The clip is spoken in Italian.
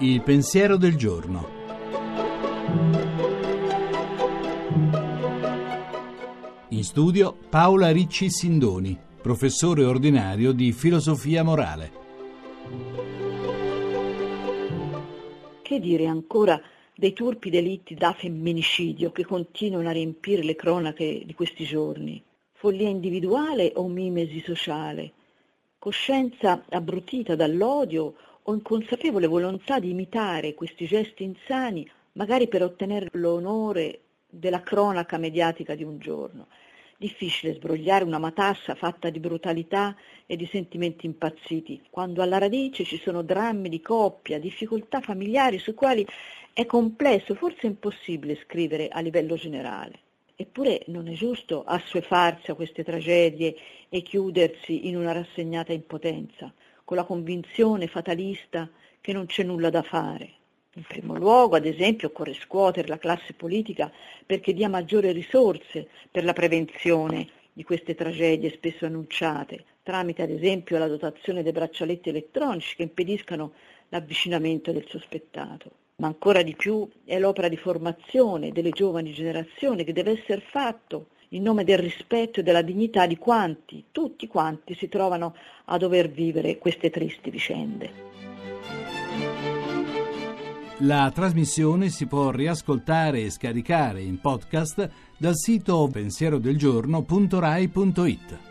Il pensiero del giorno. In studio Paola Ricci Sindoni, professore ordinario di filosofia morale. Che dire ancora dei turpi delitti da femminicidio che continuano a riempire le cronache di questi giorni? Follia individuale o mimesi sociale? Coscienza abbrutita dall'odio o inconsapevole volontà di imitare questi gesti insani, magari per ottenere l'onore della cronaca mediatica di un giorno. Difficile sbrogliare una matassa fatta di brutalità e di sentimenti impazziti, quando alla radice ci sono drammi di coppia, difficoltà familiari sui quali è complesso, forse impossibile scrivere a livello generale. Eppure non è giusto assuefarsi a queste tragedie e chiudersi in una rassegnata impotenza, con la convinzione fatalista che non c'è nulla da fare. In primo luogo, ad esempio, occorre scuotere la classe politica perché dia maggiori risorse per la prevenzione di queste tragedie spesso annunciate, tramite ad esempio la dotazione dei braccialetti elettronici che impediscano l'avvicinamento del sospettato. Ma ancora di più è l'opera di formazione delle giovani generazioni che deve essere fatto in nome del rispetto e della dignità di quanti, tutti quanti, si trovano a dover vivere queste tristi vicende. La trasmissione si può riascoltare e scaricare in podcast dal sito pensierodelgiorno.rai.it.